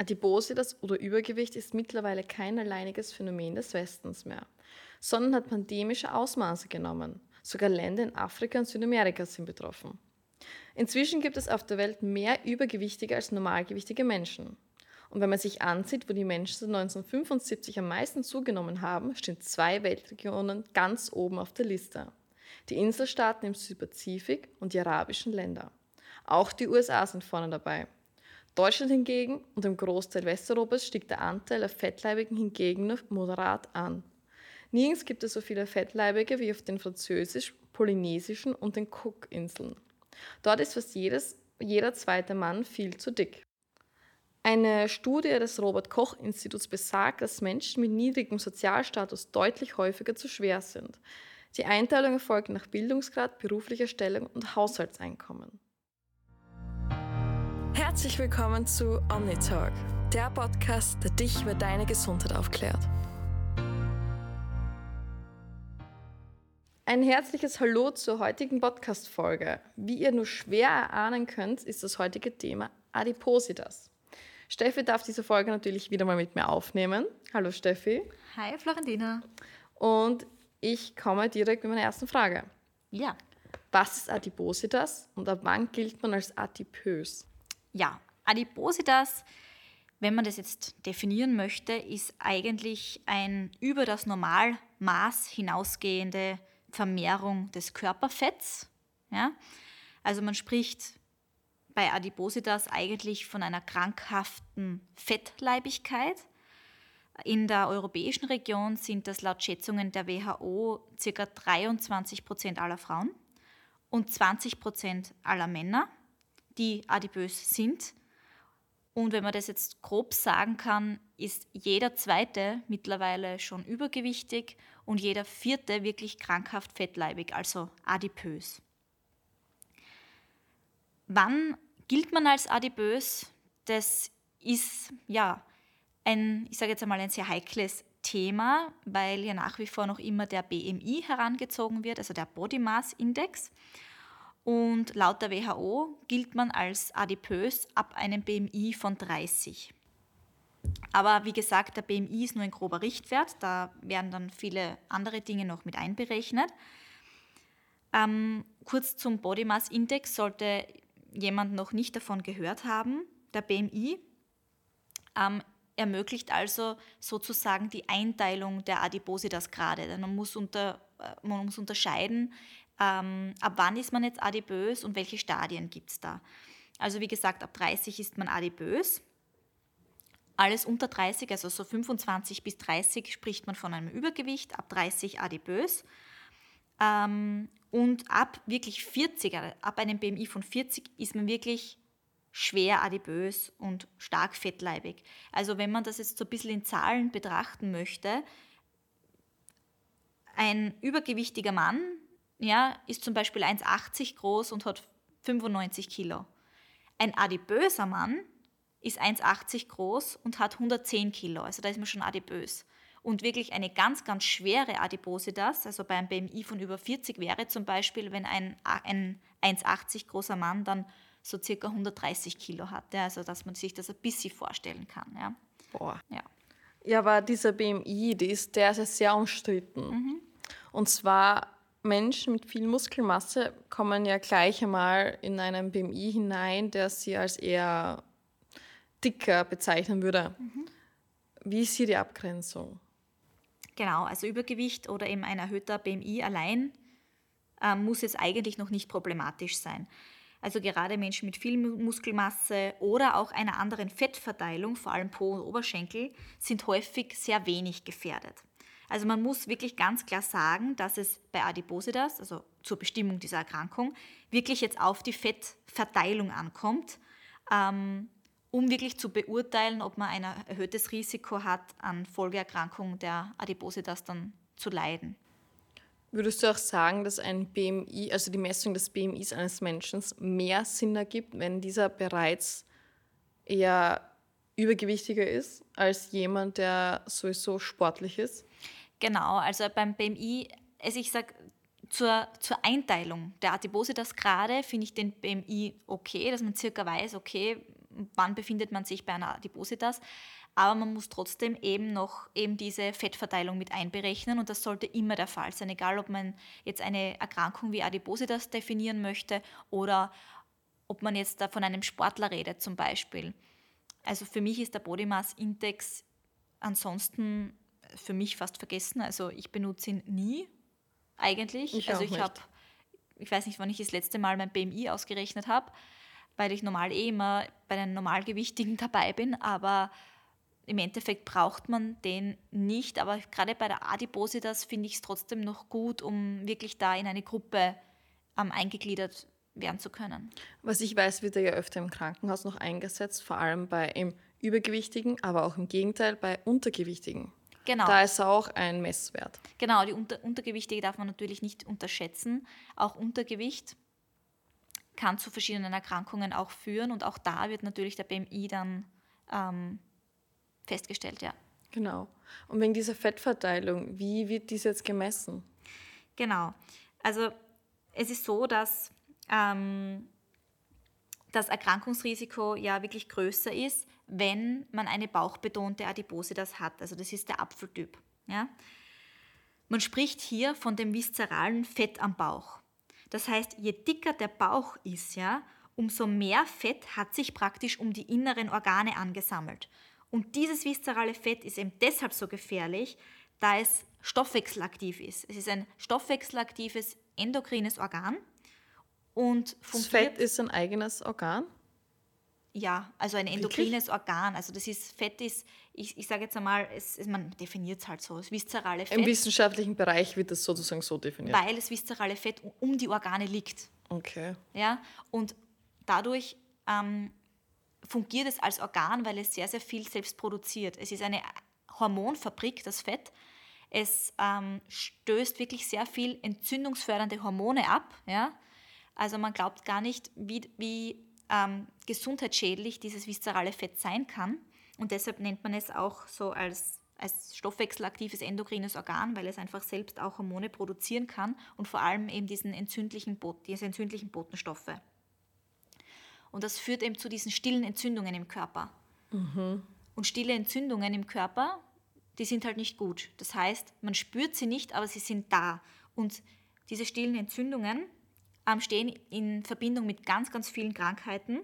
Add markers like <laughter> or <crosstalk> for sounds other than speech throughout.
Adipositas oder Übergewicht ist mittlerweile kein alleiniges Phänomen des Westens mehr, sondern hat pandemische Ausmaße genommen. Sogar Länder in Afrika und Südamerika sind betroffen. Inzwischen gibt es auf der Welt mehr übergewichtige als normalgewichtige Menschen. Und wenn man sich ansieht, wo die Menschen seit 1975 am meisten zugenommen haben, stehen zwei Weltregionen ganz oben auf der Liste. Die Inselstaaten im Südpazifik und die arabischen Länder. Auch die USA sind vorne dabei. Deutschland hingegen und im Großteil Westeuropas stieg der Anteil der Fettleibigen hingegen moderat an. Nirgends gibt es so viele Fettleibige wie auf den französisch, polynesischen und den Cook-Inseln. Dort ist fast jedes, jeder zweite Mann viel zu dick. Eine Studie des Robert Koch Instituts besagt, dass Menschen mit niedrigem Sozialstatus deutlich häufiger zu schwer sind. Die Einteilung erfolgt nach Bildungsgrad, beruflicher Stellung und Haushaltseinkommen. Herzlich willkommen zu OmniTalk, der Podcast, der dich über deine Gesundheit aufklärt. Ein herzliches Hallo zur heutigen Podcast-Folge. Wie ihr nur schwer erahnen könnt, ist das heutige Thema Adipositas. Steffi darf diese Folge natürlich wieder mal mit mir aufnehmen. Hallo Steffi. Hi Florentina. Und ich komme direkt mit meiner ersten Frage. Ja. Was ist Adipositas und ab wann gilt man als adipös? Ja, Adipositas, wenn man das jetzt definieren möchte, ist eigentlich ein über das Normalmaß hinausgehende Vermehrung des Körperfetts. Ja? Also man spricht bei Adipositas eigentlich von einer krankhaften Fettleibigkeit. In der europäischen Region sind das laut Schätzungen der WHO ca. 23 Prozent aller Frauen und 20 Prozent aller Männer, die adipös sind. Und wenn man das jetzt grob sagen kann, ist jeder zweite mittlerweile schon übergewichtig und jeder vierte wirklich krankhaft fettleibig, also adipös. Wann gilt man als adipös? Das ist ja ein, ich sage jetzt einmal, ein sehr heikles Thema, weil ja nach wie vor noch immer der BMI herangezogen wird, also der Body Mass Index. Und laut der WHO gilt man als adipös ab einem BMI von 30. Aber wie gesagt, der BMI ist nur ein grober Richtwert, da werden dann viele andere Dinge noch mit einberechnet. Ähm, kurz zum Body Mass Index sollte jemand noch nicht davon gehört haben. Der BMI ähm, ermöglicht also sozusagen die Einteilung der Adipositas-Grade. Man muss, äh, man muss unterscheiden, ähm, ab wann ist man jetzt adipös und welche Stadien gibt es da. Also wie gesagt, ab 30 ist man adipös. Alles unter 30, also so 25 bis 30 spricht man von einem Übergewicht, ab 30 adipös. Ähm, und ab wirklich 40, ab einem BMI von 40 ist man wirklich schwer adipös und stark fettleibig. Also wenn man das jetzt so ein bisschen in Zahlen betrachten möchte, ein übergewichtiger Mann ja, ist zum Beispiel 1,80 groß und hat 95 Kilo. Ein adipöser Mann ist 1,80 groß und hat 110 Kilo. Also da ist man schon adipös. Und wirklich eine ganz, ganz schwere Adipositas, also bei einem BMI von über 40 wäre zum Beispiel, wenn ein, ein 1,80 großer Mann dann so circa 130 Kilo hat. Ja, also dass man sich das ein bisschen vorstellen kann. Ja. Boah. Ja. ja, aber dieser BMI, die ist, der ist sehr umstritten. Mhm. Und zwar Menschen mit viel Muskelmasse kommen ja gleich einmal in einen BMI hinein, der sie als eher dicker bezeichnen würde. Mhm. Wie ist hier die Abgrenzung? Genau, also Übergewicht oder eben ein erhöhter BMI allein äh, muss jetzt eigentlich noch nicht problematisch sein. Also gerade Menschen mit viel Muskelmasse oder auch einer anderen Fettverteilung, vor allem Po und Oberschenkel, sind häufig sehr wenig gefährdet. Also man muss wirklich ganz klar sagen, dass es bei Adipositas, also zur Bestimmung dieser Erkrankung, wirklich jetzt auf die Fettverteilung ankommt, ähm, um wirklich zu beurteilen, ob man ein erhöhtes Risiko hat, an Folgeerkrankungen der Adipositas dann zu leiden. Würdest du auch sagen, dass ein BMI, also die Messung des BMIs eines Menschen, mehr Sinn ergibt, wenn dieser bereits eher übergewichtiger ist als jemand, der sowieso sportlich ist? Genau, also beim BMI, also ich sage, zur, zur Einteilung der Adipositas gerade finde ich den BMI okay, dass man circa weiß, okay, wann befindet man sich bei einer Adipositas. Aber man muss trotzdem eben noch eben diese Fettverteilung mit einberechnen und das sollte immer der Fall sein, egal ob man jetzt eine Erkrankung wie Adipositas definieren möchte oder ob man jetzt da von einem Sportler redet zum Beispiel. Also für mich ist der Body Mass Index ansonsten für mich fast vergessen. Also ich benutze ihn nie eigentlich. Ich also ich habe, ich weiß nicht, wann ich das letzte Mal mein BMI ausgerechnet habe, weil ich normal eh immer bei den Normalgewichtigen <laughs> dabei bin, aber im Endeffekt braucht man den nicht. Aber gerade bei der Adipositas finde ich es trotzdem noch gut, um wirklich da in eine Gruppe ähm, eingegliedert werden zu können. Was ich weiß, wird er ja öfter im Krankenhaus noch eingesetzt, vor allem bei im Übergewichtigen, aber auch im Gegenteil bei Untergewichtigen. Genau. Da ist auch ein Messwert. Genau, die Unter Untergewichtige darf man natürlich nicht unterschätzen. Auch Untergewicht kann zu verschiedenen Erkrankungen auch führen und auch da wird natürlich der BMI dann ähm, festgestellt, ja. Genau. Und wegen dieser Fettverteilung, wie wird dies jetzt gemessen? Genau. Also es ist so, dass ähm, das Erkrankungsrisiko ja wirklich größer ist, wenn man eine bauchbetonte Adipositas hat. Also das ist der Apfeltyp. Ja? Man spricht hier von dem viszeralen Fett am Bauch. Das heißt, je dicker der Bauch ist, ja, umso mehr Fett hat sich praktisch um die inneren Organe angesammelt. Und dieses viszerale Fett ist eben deshalb so gefährlich, da es stoffwechselaktiv ist. Es ist ein stoffwechselaktives endokrines Organ und Das fungiert Fett ist ein eigenes Organ? Ja, also ein endokrines Organ. Also das ist Fett ist, ich, ich sage jetzt einmal, es, es, man definiert es halt so, das viszerale Im Fett, wissenschaftlichen Bereich wird das sozusagen so definiert. weil das viszerale Fett um die Organe liegt. Okay. Ja? Und dadurch ähm, fungiert es als Organ, weil es sehr, sehr viel selbst produziert. Es ist eine Hormonfabrik, das Fett. Es ähm, stößt wirklich sehr viel entzündungsfördernde Hormone ab. Ja? Also man glaubt gar nicht, wie, wie ähm, gesundheitsschädlich dieses viszerale Fett sein kann. Und deshalb nennt man es auch so als, als stoffwechselaktives endokrines Organ, weil es einfach selbst auch Hormone produzieren kann und vor allem eben diesen entzündlichen, diese entzündlichen Botenstoffe. Und das führt eben zu diesen stillen Entzündungen im Körper. Und stille Entzündungen im Körper, die sind halt nicht gut. Das heißt, man spürt sie nicht, aber sie sind da. Und diese stillen Entzündungen ähm, stehen in Verbindung mit ganz, ganz vielen Krankheiten.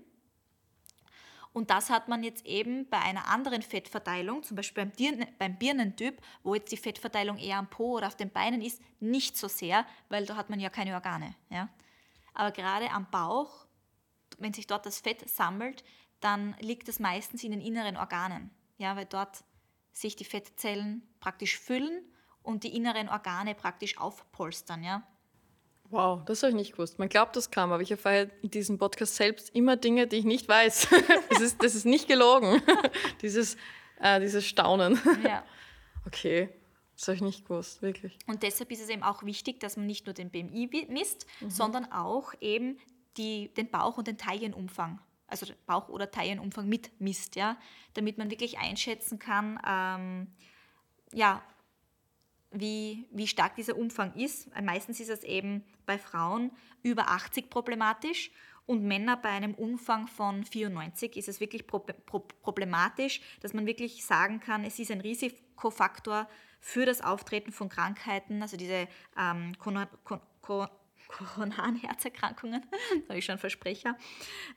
Und das hat man jetzt eben bei einer anderen Fettverteilung, zum Beispiel beim, Dirn beim Birnentyp, wo jetzt die Fettverteilung eher am Po oder auf den Beinen ist, nicht so sehr, weil da hat man ja keine Organe. Ja? Aber gerade am Bauch, wenn sich dort das Fett sammelt, dann liegt es meistens in den inneren Organen, ja, weil dort sich die Fettzellen praktisch füllen und die inneren Organe praktisch aufpolstern. Ja? Wow, das habe ich nicht gewusst. Man glaubt das kaum, aber ich erfahre in diesem Podcast selbst immer Dinge, die ich nicht weiß. <laughs> Das ist, das ist nicht gelogen. <laughs> Dieses, äh, dieses Staunen. Ja. <laughs> Okay, das habe ich nicht gewusst, wirklich. Und deshalb ist es eben auch wichtig, dass man nicht nur den BMI misst, sondern auch eben die, den Bauch- und den Taillenumfang, also den Bauch- oder Taillenumfang mit misst, ja, damit man wirklich einschätzen kann, ähm, ja, wie, wie stark dieser Umfang ist. Meistens ist es eben bei Frauen über 80 problematisch und Männer bei einem Umfang von 94 ist es wirklich pro, pro, problematisch, dass man wirklich sagen kann, es ist ein Risikofaktor für das Auftreten von Krankheiten, also diese ähm, koronaren <laughs> Herzerkrankungen, <laughs> da habe ich schon Versprecher,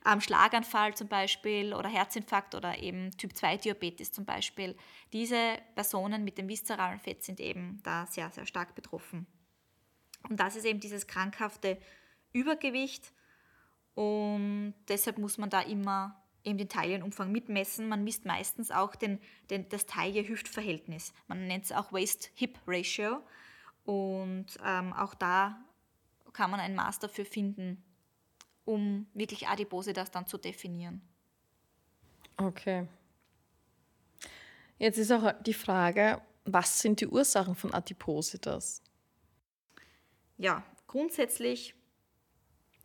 ähm, Schlaganfall zum Beispiel oder Herzinfarkt oder eben Typ-2-Diabetes zum Beispiel. Diese Personen mit dem viszeralen Fett sind eben da sehr, sehr stark betroffen. Und das ist eben dieses krankhafte Übergewicht und deshalb muss man da immer eben den Taillenumfang mitmessen. Man misst meistens auch den, den, das Taille-Hüft-Verhältnis. Man nennt es auch Waist-Hip-Ratio und ähm, auch da kann man ein Maß dafür finden, um wirklich Adipositas dann zu definieren. Okay. Jetzt ist auch die Frage, was sind die Ursachen von Adipositas? Ja, grundsätzlich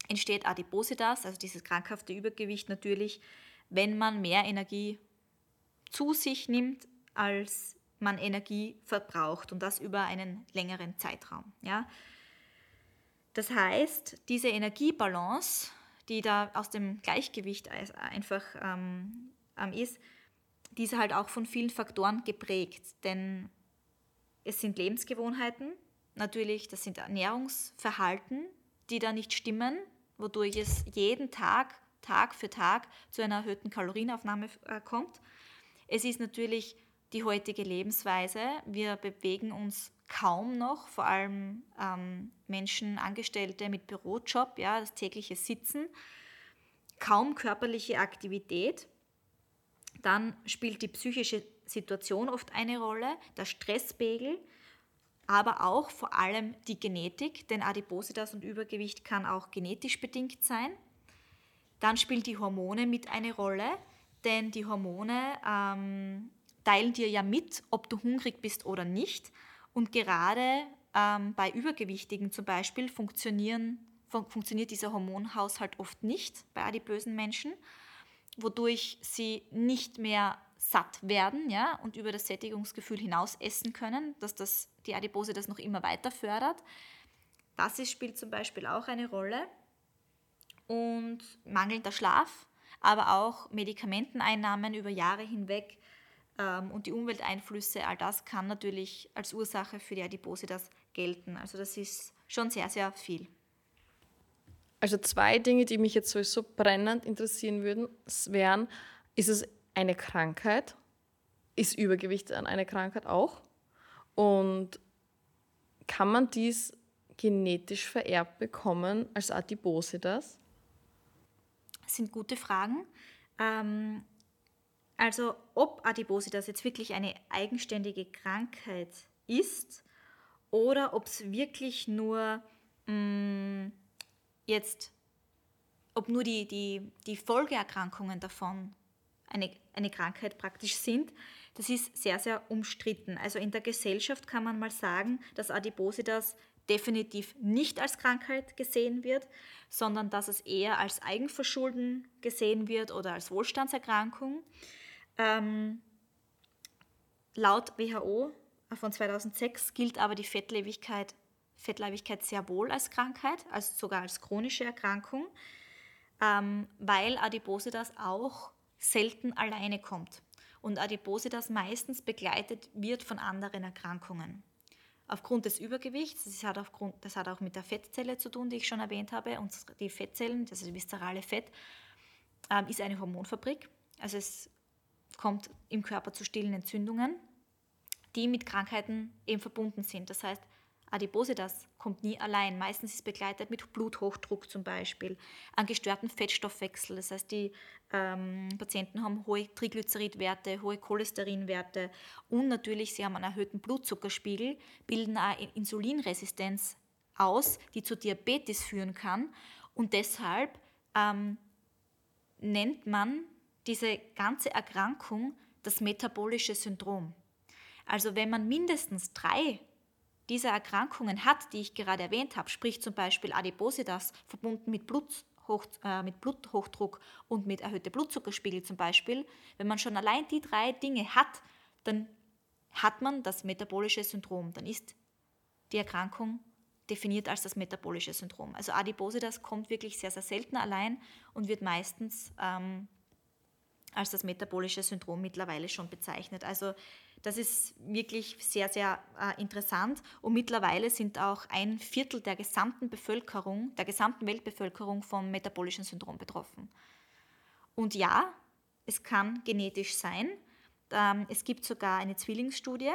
entsteht Adipositas, also dieses krankhafte Übergewicht natürlich, wenn man mehr Energie zu sich nimmt, als man Energie verbraucht und das über einen längeren Zeitraum. Ja? Das heißt, diese Energiebalance, die da aus dem Gleichgewicht einfach ähm, ähm, ist, die ist halt auch von vielen Faktoren geprägt. Denn es sind Lebensgewohnheiten, natürlich, das sind Ernährungsverhalten, die da nicht stimmen, wodurch es jeden Tag, Tag für Tag zu einer erhöhten Kalorienaufnahme äh, kommt. Es ist natürlich die heutige Lebensweise. Wir bewegen uns kaum noch, vor allem ähm, Menschen, Angestellte mit Bürojob, ja, das tägliche Sitzen, kaum körperliche Aktivität. Dann spielt die psychische Situation oft eine Rolle, der Stresspegel, aber auch vor allem die Genetik, denn Adipositas und Übergewicht kann auch genetisch bedingt sein. Dann spielen die Hormone mit eine Rolle, denn die Hormone ähm, teilen dir ja mit, ob du hungrig bist oder nicht. Und gerade ähm, bei Übergewichtigen zum Beispiel funktionieren, fun funktioniert dieser Hormonhaushalt oft nicht bei adipösen Menschen, wodurch sie nicht mehr satt werden ja, und über das Sättigungsgefühl hinaus essen können, dass das, die Adipose das noch immer weiter fördert. Das ist, spielt zum Beispiel auch eine Rolle. Und mangelnder Schlaf, aber auch Medikamenteneinnahmen über Jahre hinweg und die Umwelteinflüsse, all das kann natürlich als Ursache für die Adipose das gelten. Also das ist schon sehr, sehr viel. Also zwei Dinge, die mich jetzt sowieso brennend interessieren würden, wären, ist es eine Krankheit? Ist Übergewicht eine Krankheit auch? Und kann man dies genetisch vererbt bekommen als Adipose das? Das sind gute Fragen. Ähm, also ob Adipositas jetzt wirklich eine eigenständige Krankheit ist oder ob es wirklich nur mh, mm, jetzt, ob nur die, die, die Folgeerkrankungen davon eine, eine Krankheit praktisch sind, das ist sehr, sehr umstritten. Also in der Gesellschaft kann man mal sagen, dass Adipositas definitiv nicht als Krankheit gesehen wird, sondern dass es eher als Eigenverschulden gesehen wird oder als Wohlstandserkrankung. Ähm, laut WHO von 2006 gilt aber die Fettleibigkeit, Fettleibigkeit sehr wohl als Krankheit, also sogar als chronische Erkrankung, ähm, weil Adipositas auch selten alleine kommt und Adipositas meistens begleitet wird von anderen Erkrankungen. Aufgrund des Übergewichts, das hat, aufgrund, das hat auch mit der Fettzelle zu tun, die ich schon erwähnt habe, und die Fettzellen, das ist viszerale Fett, ähm, ist eine Hormonfabrik. Also es kommt im Körper zu stillen Entzündungen, die mit Krankheiten eben verbunden sind. Das heißt, Adipositas kommt nie allein. Meistens ist begleitet mit Bluthochdruck zum Beispiel, an gestörten Fettstoffwechsel. Das heißt, die ähm, Patienten haben hohe Triglyceridwerte, hohe Cholesterinwerte und natürlich, sie haben einen erhöhten Blutzuckerspiegel, bilden eine Insulinresistenz aus, die zu Diabetes führen kann. Und deshalb ähm, nennt man diese ganze Erkrankung das metabolische Syndrom. Also wenn man mindestens drei dieser Erkrankungen hat, die ich gerade erwähnt habe, sprich zum Beispiel Adipositas verbunden mit, Bluthoch, äh, mit Bluthochdruck und mit erhöhtem Blutzuckerspiegel zum Beispiel, wenn man schon allein die drei Dinge hat, dann hat man das metabolische Syndrom. Dann ist die Erkrankung definiert als das metabolische Syndrom. Also Adipositas kommt wirklich sehr, sehr selten allein und wird meistens ähm, als das metabolische Syndrom mittlerweile schon bezeichnet. Also das ist wirklich sehr, sehr äh, interessant. Und mittlerweile sind auch ein Viertel der gesamten Bevölkerung, der gesamten Weltbevölkerung vom metabolischen Syndrom betroffen. Und ja, es kann genetisch sein. Ähm, es gibt sogar eine Zwillingsstudie,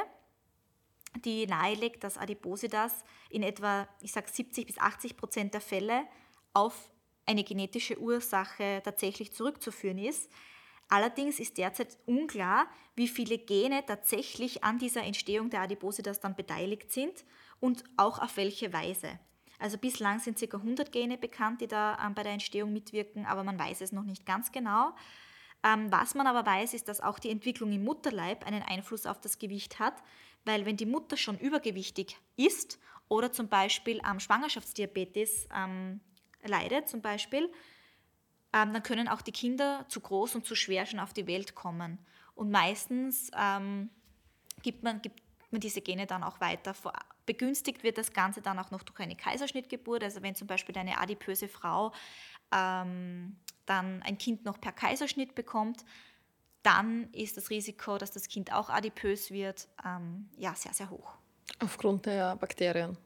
die nahelegt, dass Adipositas in etwa, ich sage 70 bis 80 Prozent der Fälle auf eine genetische Ursache tatsächlich zurückzuführen ist. Allerdings ist derzeit unklar, wie viele Gene tatsächlich an dieser Entstehung der Adipositas dann beteiligt sind und auch auf welche Weise. Also bislang sind ca. 100 Gene bekannt, die da ähm, bei der Entstehung mitwirken, aber man weiß es noch nicht ganz genau. Ähm, was man aber weiß, ist, dass auch die Entwicklung im Mutterleib einen Einfluss auf das Gewicht hat, weil wenn die Mutter schon übergewichtig ist oder zum Beispiel am Schwangerschaftsdiabetes ähm, leidet, zum Beispiel, ähm, dann können auch die Kinder zu groß und zu schwer schon auf die Welt kommen. Und meistens ähm, gibt, man, gibt man diese Gene dann auch weiter. Begünstigt wird das Ganze dann auch noch durch eine Kaiserschnittgeburt. Also wenn zum Beispiel eine adipöse Frau ähm, dann ein Kind noch per Kaiserschnitt bekommt, dann ist das Risiko, dass das Kind auch adipös wird, ähm, ja, sehr, sehr hoch. Aufgrund der Bakterien.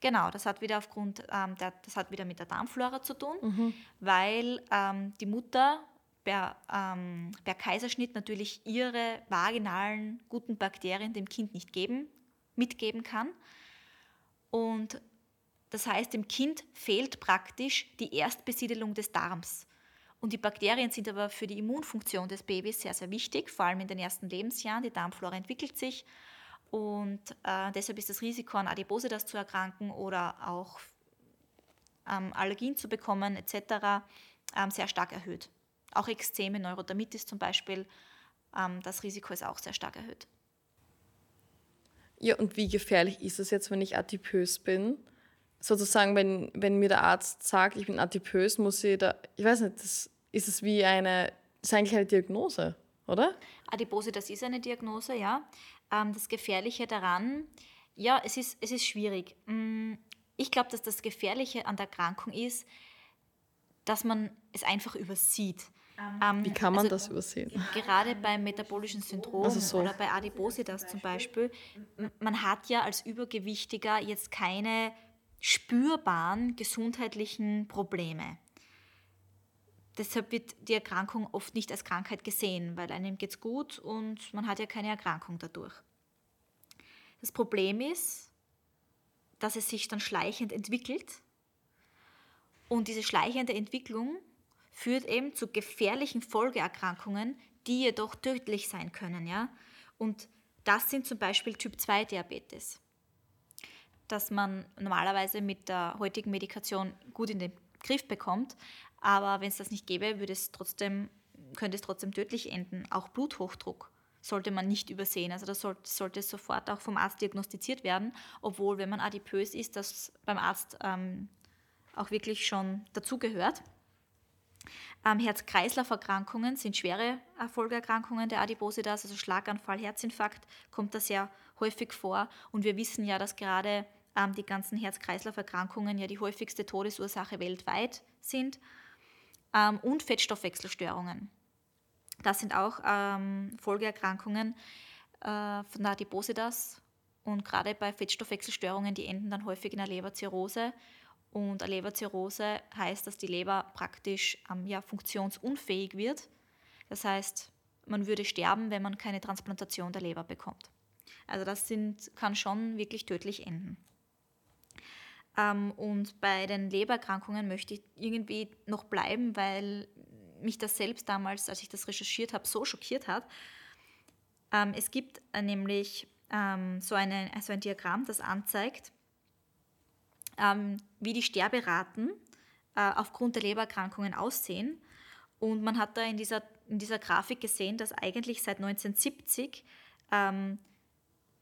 Genau, das hat wieder aufgrund, ähm, der, das hat wieder mit der Darmflora zu tun, mhm. weil ähm, die Mutter per, ähm, per Kaiserschnitt natürlich ihre vaginalen guten Bakterien dem Kind nicht geben, mitgeben kann. Und das heißt, dem Kind fehlt praktisch die Erstbesiedelung des Darms. Und die Bakterien sind aber für die Immunfunktion des Babys sehr, sehr wichtig, vor allem in den ersten Lebensjahren. Die Darmflora entwickelt sich und äh, deshalb ist das Risiko, an Adipositas zu erkranken oder auch ähm, Allergien zu bekommen etc. Ähm, sehr stark erhöht. Auch Ekzeme, Neurodermitis zum Beispiel, ähm, das Risiko ist auch sehr stark erhöht. Ja, und wie gefährlich ist es jetzt, wenn ich adipös bin? Sozusagen, wenn, wenn mir der Arzt sagt, ich bin adipös, muss ich da, ich weiß nicht, das, ist es wie eine, das ist eigentlich eine Diagnose, oder? Adipose, das ist eine Diagnose, ja. Ähm, das Gefährliche daran, ja, es ist, es ist schwierig. Mm, ich glaube, dass das Gefährliche an der Erkrankung ist, dass man es einfach übersieht. Ähm, Wie kann man also das übersehen? Gerade beim metabolischen Syndrom also so. oder bei Adipositas zum Beispiel, man hat ja als Übergewichtiger jetzt keine spürbaren gesundheitlichen Probleme. Deshalb wird die Erkrankung oft nicht als Krankheit gesehen, weil einem geht es gut und man hat ja keine Erkrankung dadurch. Das Problem ist, dass es sich dann schleichend entwickelt und diese schleichende Entwicklung führt eben zu gefährlichen Folgeerkrankungen, die jedoch tödlich sein können. Ja? Und das sind zum Beispiel Typ-2-Diabetes, das man normalerweise mit der heutigen Medikation gut in den Griff bekommt. Aber wenn es das nicht gäbe, würde es trotzdem, könnte es trotzdem tödlich enden. Auch Bluthochdruck sollte man nicht übersehen. Also das sollte, sofort auch vom Arzt diagnostiziert werden, obwohl, wenn man adipös ist, das beim Arzt ähm, auch wirklich schon dazugehört. Ähm, Herz-Kreislauf-Erkrankungen sind schwere Folgeerkrankungen der Adipositas, also Schlaganfall, Herzinfarkt kommt da sehr häufig vor. Und wir wissen ja, dass gerade ähm, die ganzen Herz-Kreislauf-Erkrankungen ja die häufigste Todesursache weltweit sind. Ähm, und Fettstoffwechselstörungen. Das sind auch ähm, Folgeerkrankungen äh, von der Adipositas. Und gerade bei Fettstoffwechselstörungen, die enden dann häufig in der Leberzirrhose und eine Leberzirrhose heißt, dass die Leber praktisch ähm, ja, funktionsunfähig wird. Das heißt, man würde sterben, wenn man keine Transplantation der Leber bekommt. Also das sind, kann schon wirklich tödlich enden. Ähm, und bei den Lebererkrankungen möchte ich irgendwie noch bleiben, weil mich das selbst damals, als ich das recherchiert habe, so schockiert hat. Ähm, es gibt äh, nämlich ähm, so, eine, so ein Diagramm, das anzeigt, wie die Sterberaten äh, aufgrund der Lebererkrankungen aussehen. Und man hat da in dieser, in dieser Grafik gesehen, dass eigentlich seit 1970 ähm,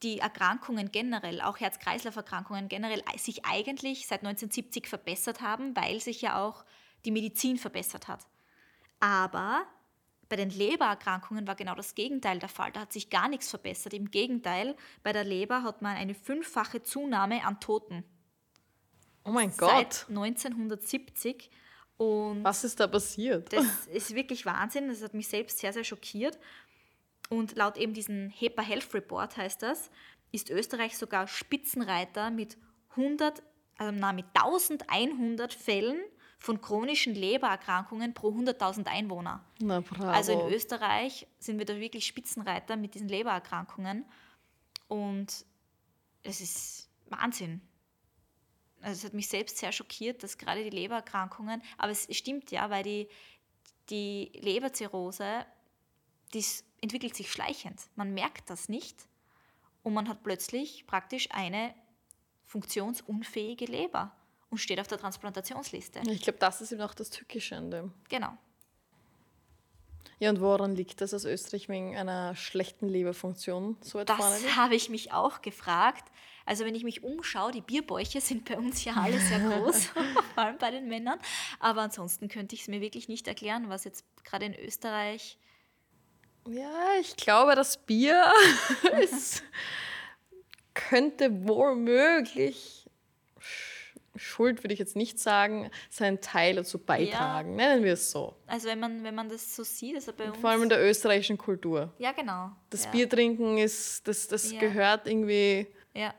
die Erkrankungen generell, auch Herz-Kreislauf-Erkrankungen generell, sich eigentlich seit 1970 verbessert haben, weil sich ja auch die Medizin verbessert hat. Aber bei den Lebererkrankungen war genau das Gegenteil der Fall. Da hat sich gar nichts verbessert. Im Gegenteil, bei der Leber hat man eine fünffache Zunahme an Toten Oh mein Gott. Seit 1970. Und Was ist da passiert? Das ist wirklich Wahnsinn. Das hat mich selbst sehr, sehr schockiert. Und laut eben diesem HEPA Health Report heißt das, ist Österreich sogar Spitzenreiter mit 100, also na, mit 1100 Fällen von chronischen Lebererkrankungen pro 100.000 Einwohner. Na, bravo. Also in Österreich sind wir da wirklich Spitzenreiter mit diesen Lebererkrankungen. Und es ist Wahnsinn also es hat mich selbst sehr schockiert, dass gerade die Lebererkrankungen, aber es stimmt ja, weil die, die Leberzirrhose, die entwickelt sich schleichend. Man merkt das nicht und man hat plötzlich praktisch eine funktionsunfähige Leber und steht auf der Transplantationsliste. Ich glaube, das ist eben auch das Tückische an dem. Genau. Ja, und woran liegt das, dass Österreich wegen einer schlechten Leberfunktion so vorne Das habe ich mich auch gefragt. Also wenn ich mich umschaue, die Bierbäuche sind bei uns ja alle sehr groß, <laughs> <laughs> vor allem bei den Männern. Aber ansonsten könnte ich es mir wirklich nicht erklären, was jetzt gerade in Österreich... Ja, ich glaube, das Bier <laughs> ist, könnte wohl möglich Schuld würde ich jetzt nicht sagen, seinen Teil dazu beitragen, ja. nennen wir es so. Also wenn man, wenn man das so sieht, also bei uns... Vor allem in der österreichischen Kultur. Ja, genau. Das ja. Biertrinken ist, das, das ja. gehört irgendwie ja.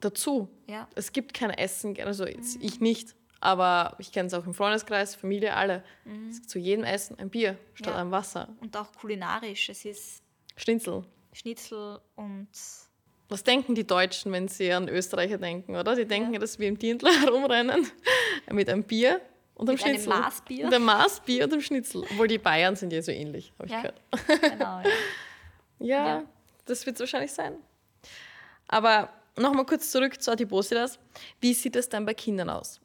dazu. Ja. Es gibt kein Essen, also mhm. ich nicht, aber ich kenne es auch im Freundeskreis, Familie, alle. Mhm. Zu jedem Essen ein Bier statt einem Wasser. Und auch kulinarisch, es ist... Schnitzel. Schnitzel und was denken die Deutschen, wenn sie an Österreicher denken, oder? Die denken, ja. dass wir im Dirndl <laughs> herumrennen mit einem Bier und einem mit Schnitzel. Einem Maßbier. Mit einem Maßbier und einem Schnitzel. Obwohl die Bayern sind ja so ähnlich, habe ich ja. gehört. Genau, ja. <laughs> ja, ja. das wird es wahrscheinlich sein. Aber nochmal kurz zurück zu Adipositas. Wie sieht es denn bei Kindern aus?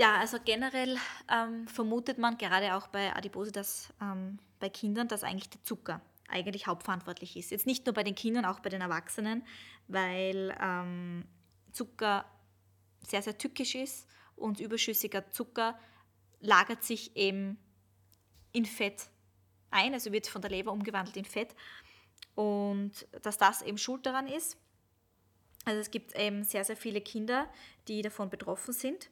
Ja, also generell ähm, vermutet man gerade auch bei Adipositas ähm, bei Kindern, dass eigentlich der Zucker eigentlich hauptverantwortlich ist. Jetzt nicht nur bei den Kindern, auch bei den Erwachsenen, weil ähm, Zucker sehr, sehr tückisch ist und überschüssiger Zucker lagert sich eben in Fett ein, also wird von der Leber umgewandelt in Fett und dass das eben schuld daran ist. Also es gibt eben sehr, sehr viele Kinder, die davon betroffen sind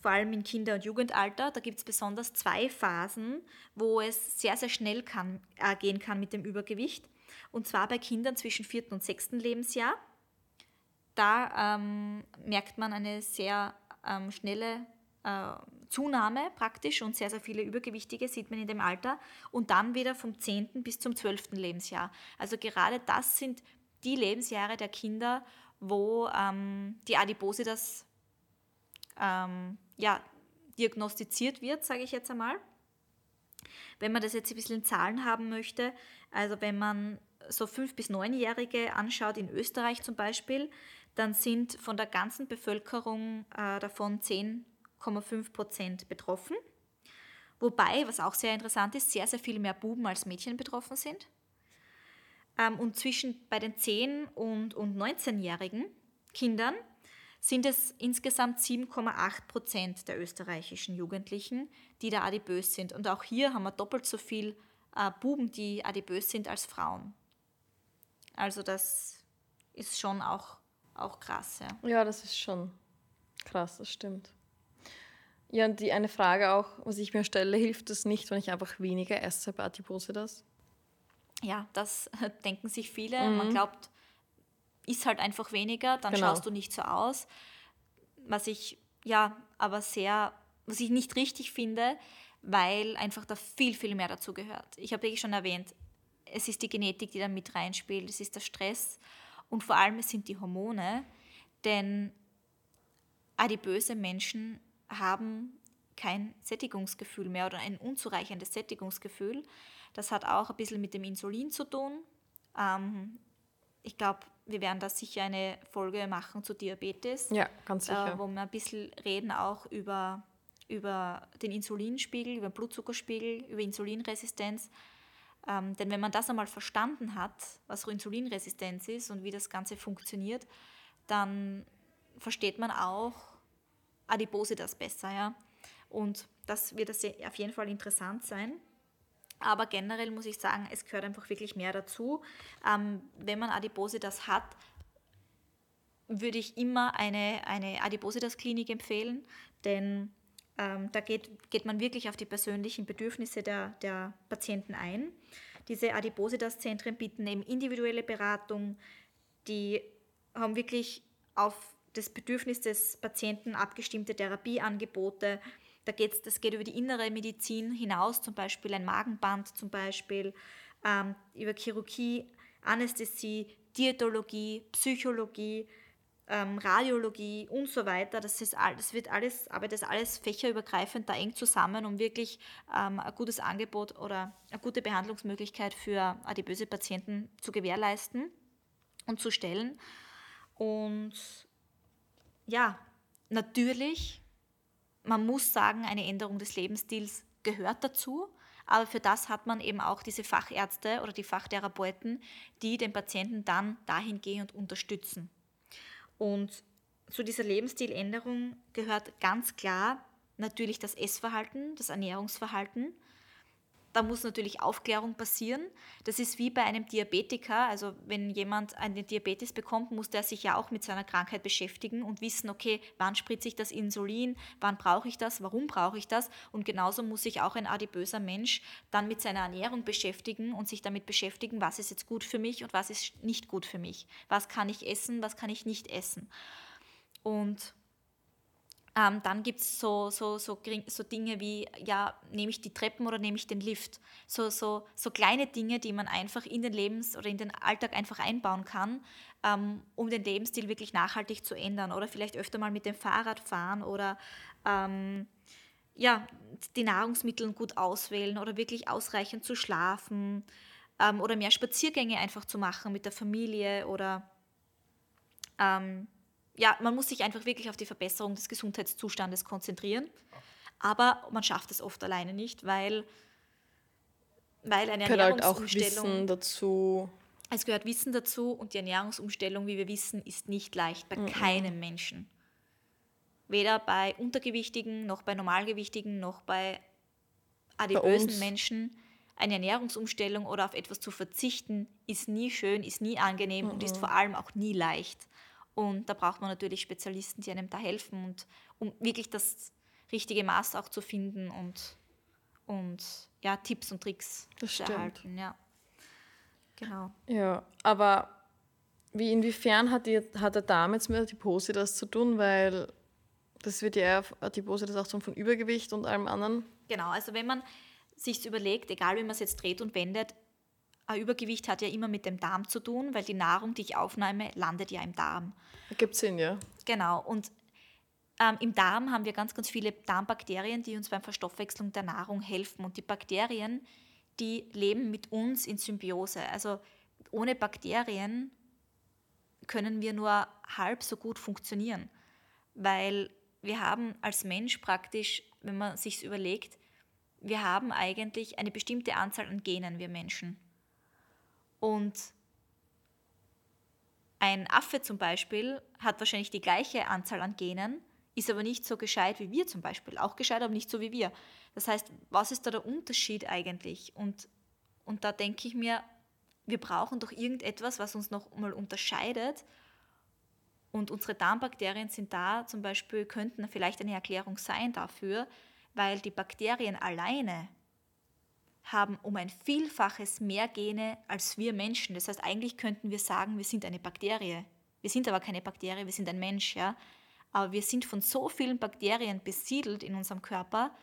vor allem im Kinder- und Jugendalter. Da gibt es besonders zwei Phasen, wo es sehr, sehr schnell kann, äh, gehen kann mit dem Übergewicht. Und zwar bei Kindern zwischen vierten und sechsten Lebensjahr. Da ähm, merkt man eine sehr ähm, schnelle äh, Zunahme praktisch und sehr, sehr viele Übergewichtige sieht man in dem Alter. Und dann wieder vom 10. bis zum 12. Lebensjahr. Also gerade das sind die Lebensjahre der Kinder, wo ähm, die Adipositas ähm, ja, diagnostiziert wird, sage ich jetzt einmal. Wenn man das jetzt ein bisschen in Zahlen haben möchte, also wenn man so 5- bis 9-Jährige anschaut, in Österreich zum Beispiel, dann sind von der ganzen Bevölkerung äh, davon 10,5 Prozent betroffen. Wobei, was auch sehr interessant ist, sehr, sehr viel mehr Buben als Mädchen betroffen sind. Ähm, und zwischen bei den 10- und, und 19-jährigen Kindern sind es insgesamt 7,8 Prozent der österreichischen Jugendlichen, die da adipös sind. Und auch hier haben wir doppelt so viel äh, Buben, die adipös sind, als Frauen. Also das ist schon auch, auch krass. Ja. ja, das ist schon krass, das stimmt. Ja, und die eine Frage auch, was ich mir stelle, hilft es nicht, wenn ich einfach weniger esse bei Adipositas? Ja, das <laughs> denken sich viele. Mhm. Man glaubt, ist halt einfach weniger, dann genau. schaust du nicht so aus. Was ich ja aber sehr, was ich nicht richtig finde, weil einfach da viel, viel mehr dazu gehört. Ich habe wirklich schon erwähnt, es ist die Genetik, die da mit reinspielt, es ist der Stress und vor allem es sind die Hormone, denn adipöse Menschen haben kein Sättigungsgefühl mehr oder ein unzureichendes Sättigungsgefühl. Das hat auch ein bisschen mit dem Insulin zu tun. Ähm, ich glaube, wir werden da sicher eine Folge machen zu Diabetes. Ja, ganz sicher. Äh, wo wir ein bisschen reden auch über, über den Insulinspiegel, über den Blutzuckerspiegel, über Insulinresistenz. Ähm, denn wenn man das einmal verstanden hat, was Insulinresistenz ist und wie das Ganze funktioniert, dann versteht man auch Adipositas besser. Ja? Und das wird auf jeden Fall interessant sein. Aber generell muss ich sagen, es gehört einfach wirklich mehr dazu. Ähm, wenn man Adipositas hat, würde ich immer eine, eine Adipositas-Klinik empfehlen, denn ähm, da geht, geht man wirklich auf die persönlichen Bedürfnisse der, der Patienten ein. Diese Adipositas-Zentren bieten eben individuelle Beratung, die haben wirklich auf das Bedürfnis des Patienten abgestimmte Therapieangebote da geht's, das geht über die innere Medizin hinaus, zum Beispiel ein Magenband, zum Beispiel ähm, über Chirurgie, Anästhesie, Diätologie, Psychologie, ähm, Radiologie und so weiter. Das, ist, das wird alles, aber das alles fächerübergreifend da eng zusammen, um wirklich ähm, ein gutes Angebot oder eine gute Behandlungsmöglichkeit für adipöse Patienten zu gewährleisten und zu stellen. Und ja, natürlich man muss sagen, eine Änderung des Lebensstils gehört dazu. Aber für das hat man eben auch diese Fachärzte oder die Fachtherapeuten, die den Patienten dann dahingehend unterstützen. Und zu dieser da muss natürlich Aufklärung passieren. Das ist wie bei einem Diabetiker. Also wenn jemand einen Diabetes bekommt, muss der sich ja auch mit seiner Krankheit beschäftigen und wissen, okay, wann spritze ich das Insulin, wann brauche ich das, warum brauche ich das. Und genauso muss sich auch ein adipöser Mensch dann mit seiner Ernährung beschäftigen und sich damit beschäftigen, was ist jetzt gut für mich und was ist nicht gut für mich. Was kann ich essen, was kann ich nicht essen. Und ähm, dann gibt es so, so, so, so Dinge wie, ja, nehme ich die Treppen oder nehme ich den Lift? So, so, so kleine Dinge, die man einfach in den Lebens- oder in den Alltag einfach einbauen kann, ähm, um den Lebensstil wirklich nachhaltig zu ändern. Oder vielleicht öfter mal mit dem Fahrrad fahren oder ähm, ja, die Nahrungsmittel gut auswählen oder wirklich ausreichend zu schlafen ähm, oder mehr Spaziergänge einfach zu machen mit der Familie oder ähm, ja, man muss sich einfach wirklich auf die Verbesserung des Gesundheitszustandes konzentrieren. Aber man schafft es oft alleine nicht, weil, weil eine gehört Ernährungsumstellung. Halt auch Wissen dazu. Es gehört Wissen dazu und die Ernährungsumstellung, wie wir wissen, ist nicht leicht bei mhm. keinem Menschen. Weder bei Untergewichtigen, noch bei Normalgewichtigen, noch bei adipösen bei Menschen. Eine Ernährungsumstellung oder auf etwas zu verzichten, ist nie schön, ist nie angenehm mhm. und ist vor allem auch nie leicht. Und da braucht man natürlich Spezialisten, die einem da helfen und um wirklich das richtige Maß auch zu finden und, und ja, Tipps und Tricks das zu stimmt. erhalten. Ja. Genau. Ja, aber wie inwiefern hat, die, hat der Darm jetzt mit Adipose das zu tun? Weil das wird ja Adipose das auch so von Übergewicht und allem anderen. Genau, also wenn man sich überlegt, egal wie man es jetzt dreht und wendet, Übergewicht hat ja immer mit dem Darm zu tun, weil die Nahrung, die ich aufnehme, landet ja im Darm. Gibt Sinn, ja. Genau. Und ähm, im Darm haben wir ganz, ganz viele Darmbakterien, die uns beim Verstoffwechselung der Nahrung helfen. Und die Bakterien, die leben mit uns in Symbiose. Also ohne Bakterien können wir nur halb so gut funktionieren, weil wir haben als Mensch praktisch, wenn man sich überlegt, wir haben eigentlich eine bestimmte Anzahl an Genen, wir Menschen. Und ein Affe zum Beispiel hat wahrscheinlich die gleiche Anzahl an Genen, ist aber nicht so gescheit wie wir zum Beispiel. Auch gescheit, aber nicht so wie wir. Das heißt, was ist da der Unterschied eigentlich? Und, und da denke ich mir, wir brauchen doch irgendetwas, was uns noch mal unterscheidet. Und unsere Darmbakterien sind da zum Beispiel, könnten vielleicht eine Erklärung sein dafür, weil die Bakterien alleine haben um ein Vielfaches mehr Gene als wir Menschen. Das heißt, eigentlich könnten wir sagen, wir sind eine Bakterie. Wir sind aber keine Bakterie, wir sind ein Mensch. Ja? Aber wir sind von so vielen Bakterien besiedelt in unserem Körper.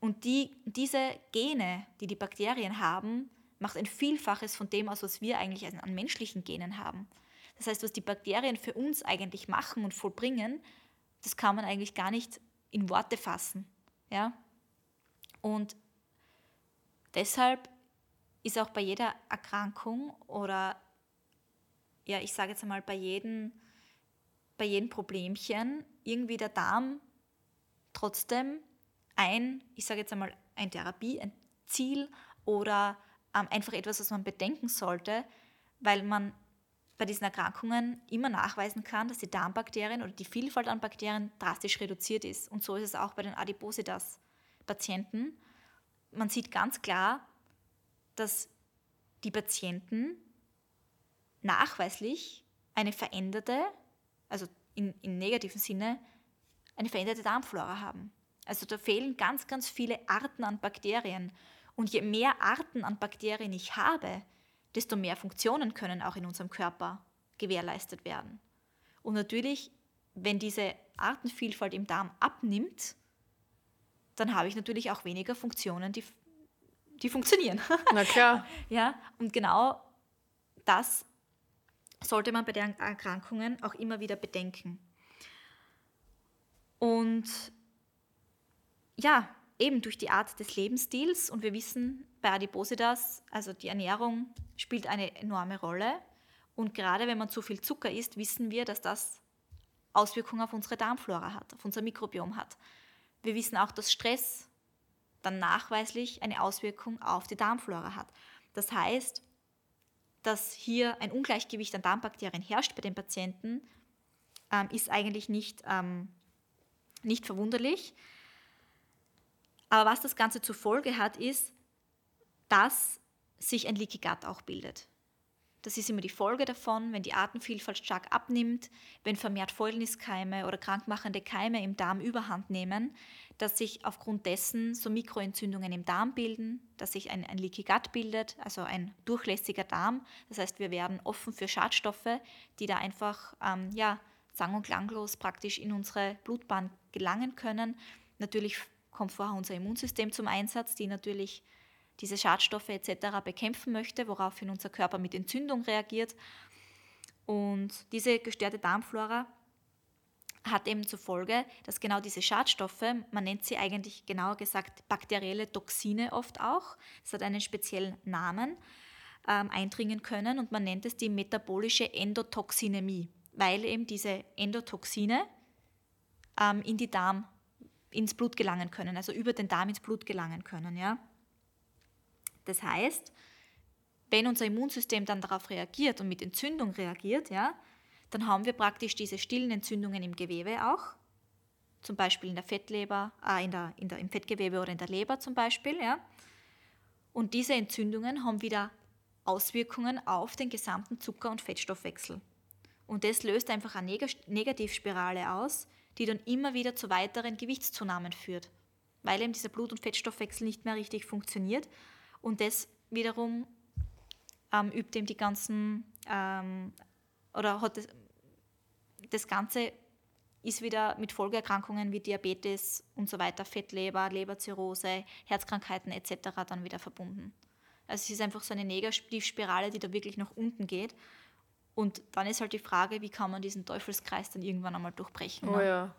Und die, diese Gene, die die Bakterien haben, macht ein Vielfaches von dem aus, was wir eigentlich an menschlichen Genen haben. Das heißt, was die Bakterien für uns eigentlich machen und vollbringen, das kann man eigentlich gar nicht in Worte fassen. Ja? Und Deshalb ist auch bei jeder Erkrankung oder ja, ich sage jetzt einmal bei jedem, bei jedem Problemchen irgendwie der Darm trotzdem ein, ich sage jetzt einmal, ein Therapie, ein Ziel oder ähm, einfach etwas, was man bedenken sollte, weil man bei diesen Erkrankungen immer nachweisen kann, dass die Darmbakterien oder die Vielfalt an Bakterien drastisch reduziert ist. Und so ist es auch bei den Adipositas-Patienten man sieht ganz klar, dass die Patienten nachweislich eine veränderte, also in, im negativen Sinne, eine veränderte Darmflora haben. Also da fehlen ganz, ganz viele Arten an Bakterien. Und je mehr Arten an Bakterien ich habe, desto mehr Funktionen können auch in unserem Körper gewährleistet werden. Und natürlich, wenn diese Artenvielfalt im Darm abnimmt, dann habe ich natürlich auch weniger Funktionen, die, die funktionieren. <laughs> Na klar. ja, und genau das sollte man bei den Erkrankungen auch immer wieder bedenken. Und ja, eben durch die Art des Lebensstils und wir wissen bei Adipositas, also die Ernährung spielt eine enorme Rolle und gerade wenn man zu viel Zucker isst, wissen wir, dass das Auswirkungen auf unsere Darmflora hat, auf unser Mikrobiom hat. Wir wissen auch, dass Stress dann nachweislich eine Auswirkung auf die Darmflora hat. Das heißt, dass hier ein Ungleichgewicht an Darmbakterien herrscht bei den Patienten, ähm, ist eigentlich nicht, ähm, nicht verwunderlich. Aber was das Ganze zur Folge hat, ist, dass sich ein Leaky Gut auch bildet. Das ist immer die Folge davon, wenn die Artenvielfalt stark abnimmt, wenn vermehrt Fäulniskeime oder krankmachende Keime im Darm überhand nehmen, dass sich aufgrund dessen so Mikroentzündungen im Darm bilden, dass sich ein, ein Leaky Gut bildet, also ein durchlässiger Darm. Das heißt, wir werden offen für Schadstoffe, die da einfach ähm, ja, sang- und klanglos praktisch in unsere Blutbahn gelangen können. Natürlich kommt vorher unser Immunsystem zum Einsatz, die natürlich diese Schadstoffe etc. bekämpfen möchte, woraufhin unser Körper mit Entzündung reagiert. Und diese gestörte Darmflora hat eben zur Folge, dass genau diese Schadstoffe, man nennt sie eigentlich genauer gesagt bakterielle Toxine oft auch, das hat einen speziellen Namen, ähm, eindringen können und man nennt es die metabolische Endotoxinämie, weil eben diese Endotoxine ähm, in die Darm, ins Blut gelangen können, also über den Darm ins Blut gelangen können. Ja? Das heißt, wenn unser Immunsystem dann darauf reagiert und mit Entzündung reagiert, ja, dann haben wir praktisch diese stillen Entzündungen im Gewebe auch, zum Beispiel in der Fettleber, äh, in der, in der, im Fettgewebe oder in der Leber zum Beispiel. Ja. Und diese Entzündungen haben wieder Auswirkungen auf den gesamten Zucker- und Fettstoffwechsel. Und das löst einfach eine Negativspirale aus, die dann immer wieder zu weiteren Gewichtszunahmen führt, weil eben dieser Blut- und Fettstoffwechsel nicht mehr richtig funktioniert und das wiederum ähm, übt eben die ganzen, ähm, oder hat das, das Ganze ist wieder mit Folgeerkrankungen wie Diabetes und so weiter, Fettleber, Leberzirrhose, Herzkrankheiten etc. dann wieder verbunden. Also es ist einfach so eine Negativspirale, die da wirklich nach unten geht. Und dann ist halt die Frage, wie kann man diesen Teufelskreis dann irgendwann einmal durchbrechen. Oh ne? ja.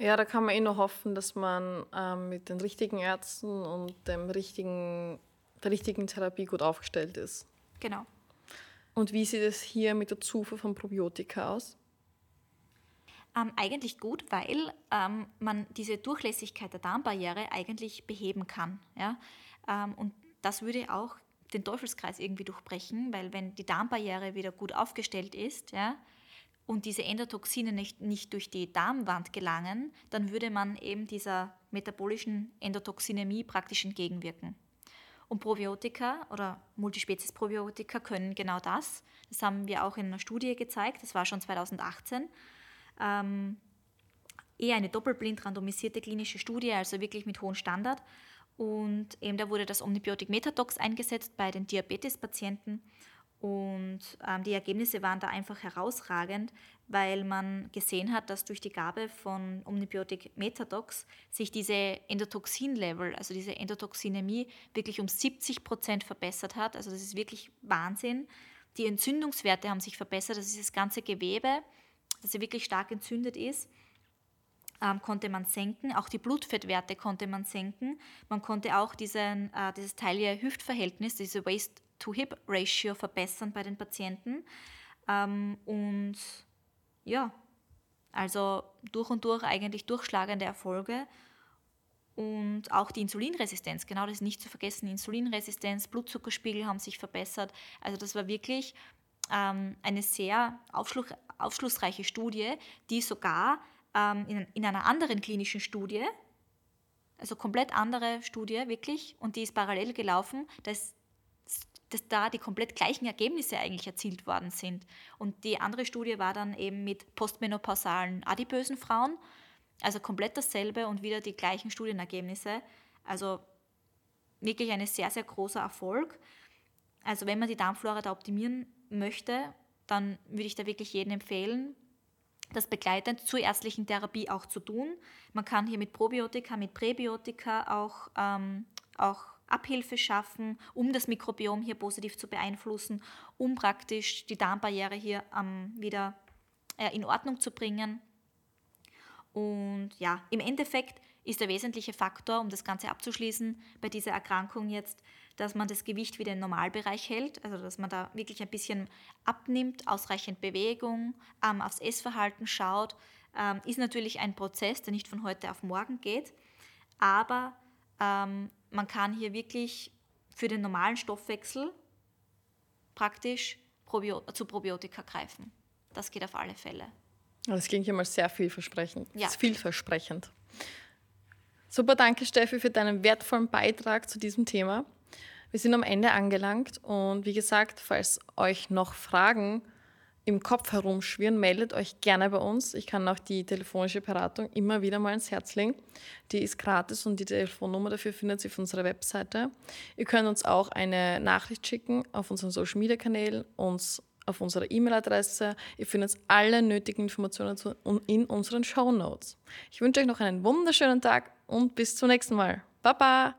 Ja, da kann man eh nur hoffen, dass man ähm, mit den richtigen Ärzten und dem richtigen, der richtigen Therapie gut aufgestellt ist. Genau. Und wie sieht es hier mit der Zufuhr von Probiotika aus? Ähm, eigentlich gut, weil ähm, man diese Durchlässigkeit der Darmbarriere eigentlich beheben kann. Ja? Ähm, und das würde auch den Teufelskreis irgendwie durchbrechen, weil wenn die Darmbarriere wieder gut aufgestellt ist, ja, und diese Endotoxine nicht, nicht durch die Darmwand gelangen, dann würde man eben dieser metabolischen Endotoxinämie praktisch entgegenwirken. Und Probiotika oder Multispezies-Probiotika können genau das. Das haben wir auch in einer Studie gezeigt, das war schon 2018. Ähm, eher eine doppelblind randomisierte klinische Studie, also wirklich mit hohem Standard. Und eben da wurde das Omnibiotik Metatox eingesetzt bei den Diabetespatienten. Und ähm, die Ergebnisse waren da einfach herausragend, weil man gesehen hat, dass durch die Gabe von Omnibiotik Metadox sich diese Endotoxin-Level, also diese Endotoxinämie, wirklich um 70 Prozent verbessert hat. Also das ist wirklich Wahnsinn. Die Entzündungswerte haben sich verbessert, das ist das ganze Gewebe, das ja wirklich stark entzündet ist, ähm, konnte man senken. Auch die Blutfettwerte konnte man senken. Man konnte auch diesen, äh, dieses Taille-Hüft-Verhältnis, diese Waist To-Hip-Ratio verbessern bei den Patienten. Ähm, und ja, also durch und durch eigentlich durchschlagende Erfolge. Und auch die Insulinresistenz, genau das ist nicht zu vergessen, Insulinresistenz, Blutzuckerspiegel haben sich verbessert. Also das war wirklich ähm, eine sehr aufschluss, aufschlussreiche Studie, die sogar ähm, in, in einer anderen klinischen Studie, also komplett andere Studie wirklich, und die ist parallel gelaufen, da ist dass da die komplett gleichen Ergebnisse eigentlich erzielt worden sind. Und die andere Studie war dann eben mit postmenopausalen adipösen Frauen, also komplett dasselbe und wieder die gleichen Studienergebnisse. Also wirklich ein sehr, sehr großer Erfolg. Also wenn man die Darmflora da optimieren möchte, dann würde ich da wirklich jedem empfehlen, das begleitend zur ärztlichen Therapie auch zu tun. Man kann hier mit Probiotika, mit Präbiotika auch, ähm, auch Abhilfe schaffen, um das Mikrobiom hier positiv zu beeinflussen, um praktisch die Darmbarriere hier ähm, wieder äh, in Ordnung zu bringen. Und ja, im Endeffekt ist der wesentliche Faktor, um das Ganze abzuschließen, bei dieser Erkrankung jetzt, dass man das Gewicht wieder im Normalbereich hält, also dass man da wirklich ein bisschen abnimmt, ausreichend Bewegung, ähm, aufs Essverhalten schaut, ähm, ist natürlich ein Prozess, der nicht von heute auf morgen geht, aber ähm, man kann hier wirklich für den normalen Stoffwechsel praktisch Probio zu Probiotika greifen. Das geht auf alle Fälle. Das klingt ja mal sehr vielversprechend. Ja. Vielversprechend. Super, danke Steffi für deinen wertvollen Beitrag zu diesem Thema. Wir sind am Ende angelangt und wie gesagt, falls euch noch Fragen im Kopf herumschwirren, meldet euch gerne bei uns. Ich kann auch die telefonische Beratung immer wieder mal ins Herz legen. Die ist gratis und die Telefonnummer dafür findet ihr auf unserer Webseite. Ihr könnt uns auch eine Nachricht schicken auf unseren Social Media Kanälen, uns auf unserer E-Mail-Adresse. Ihr findet alle nötigen Informationen in unseren Show Notes. Ich wünsche euch noch einen wunderschönen Tag und bis zum nächsten Mal. Baba!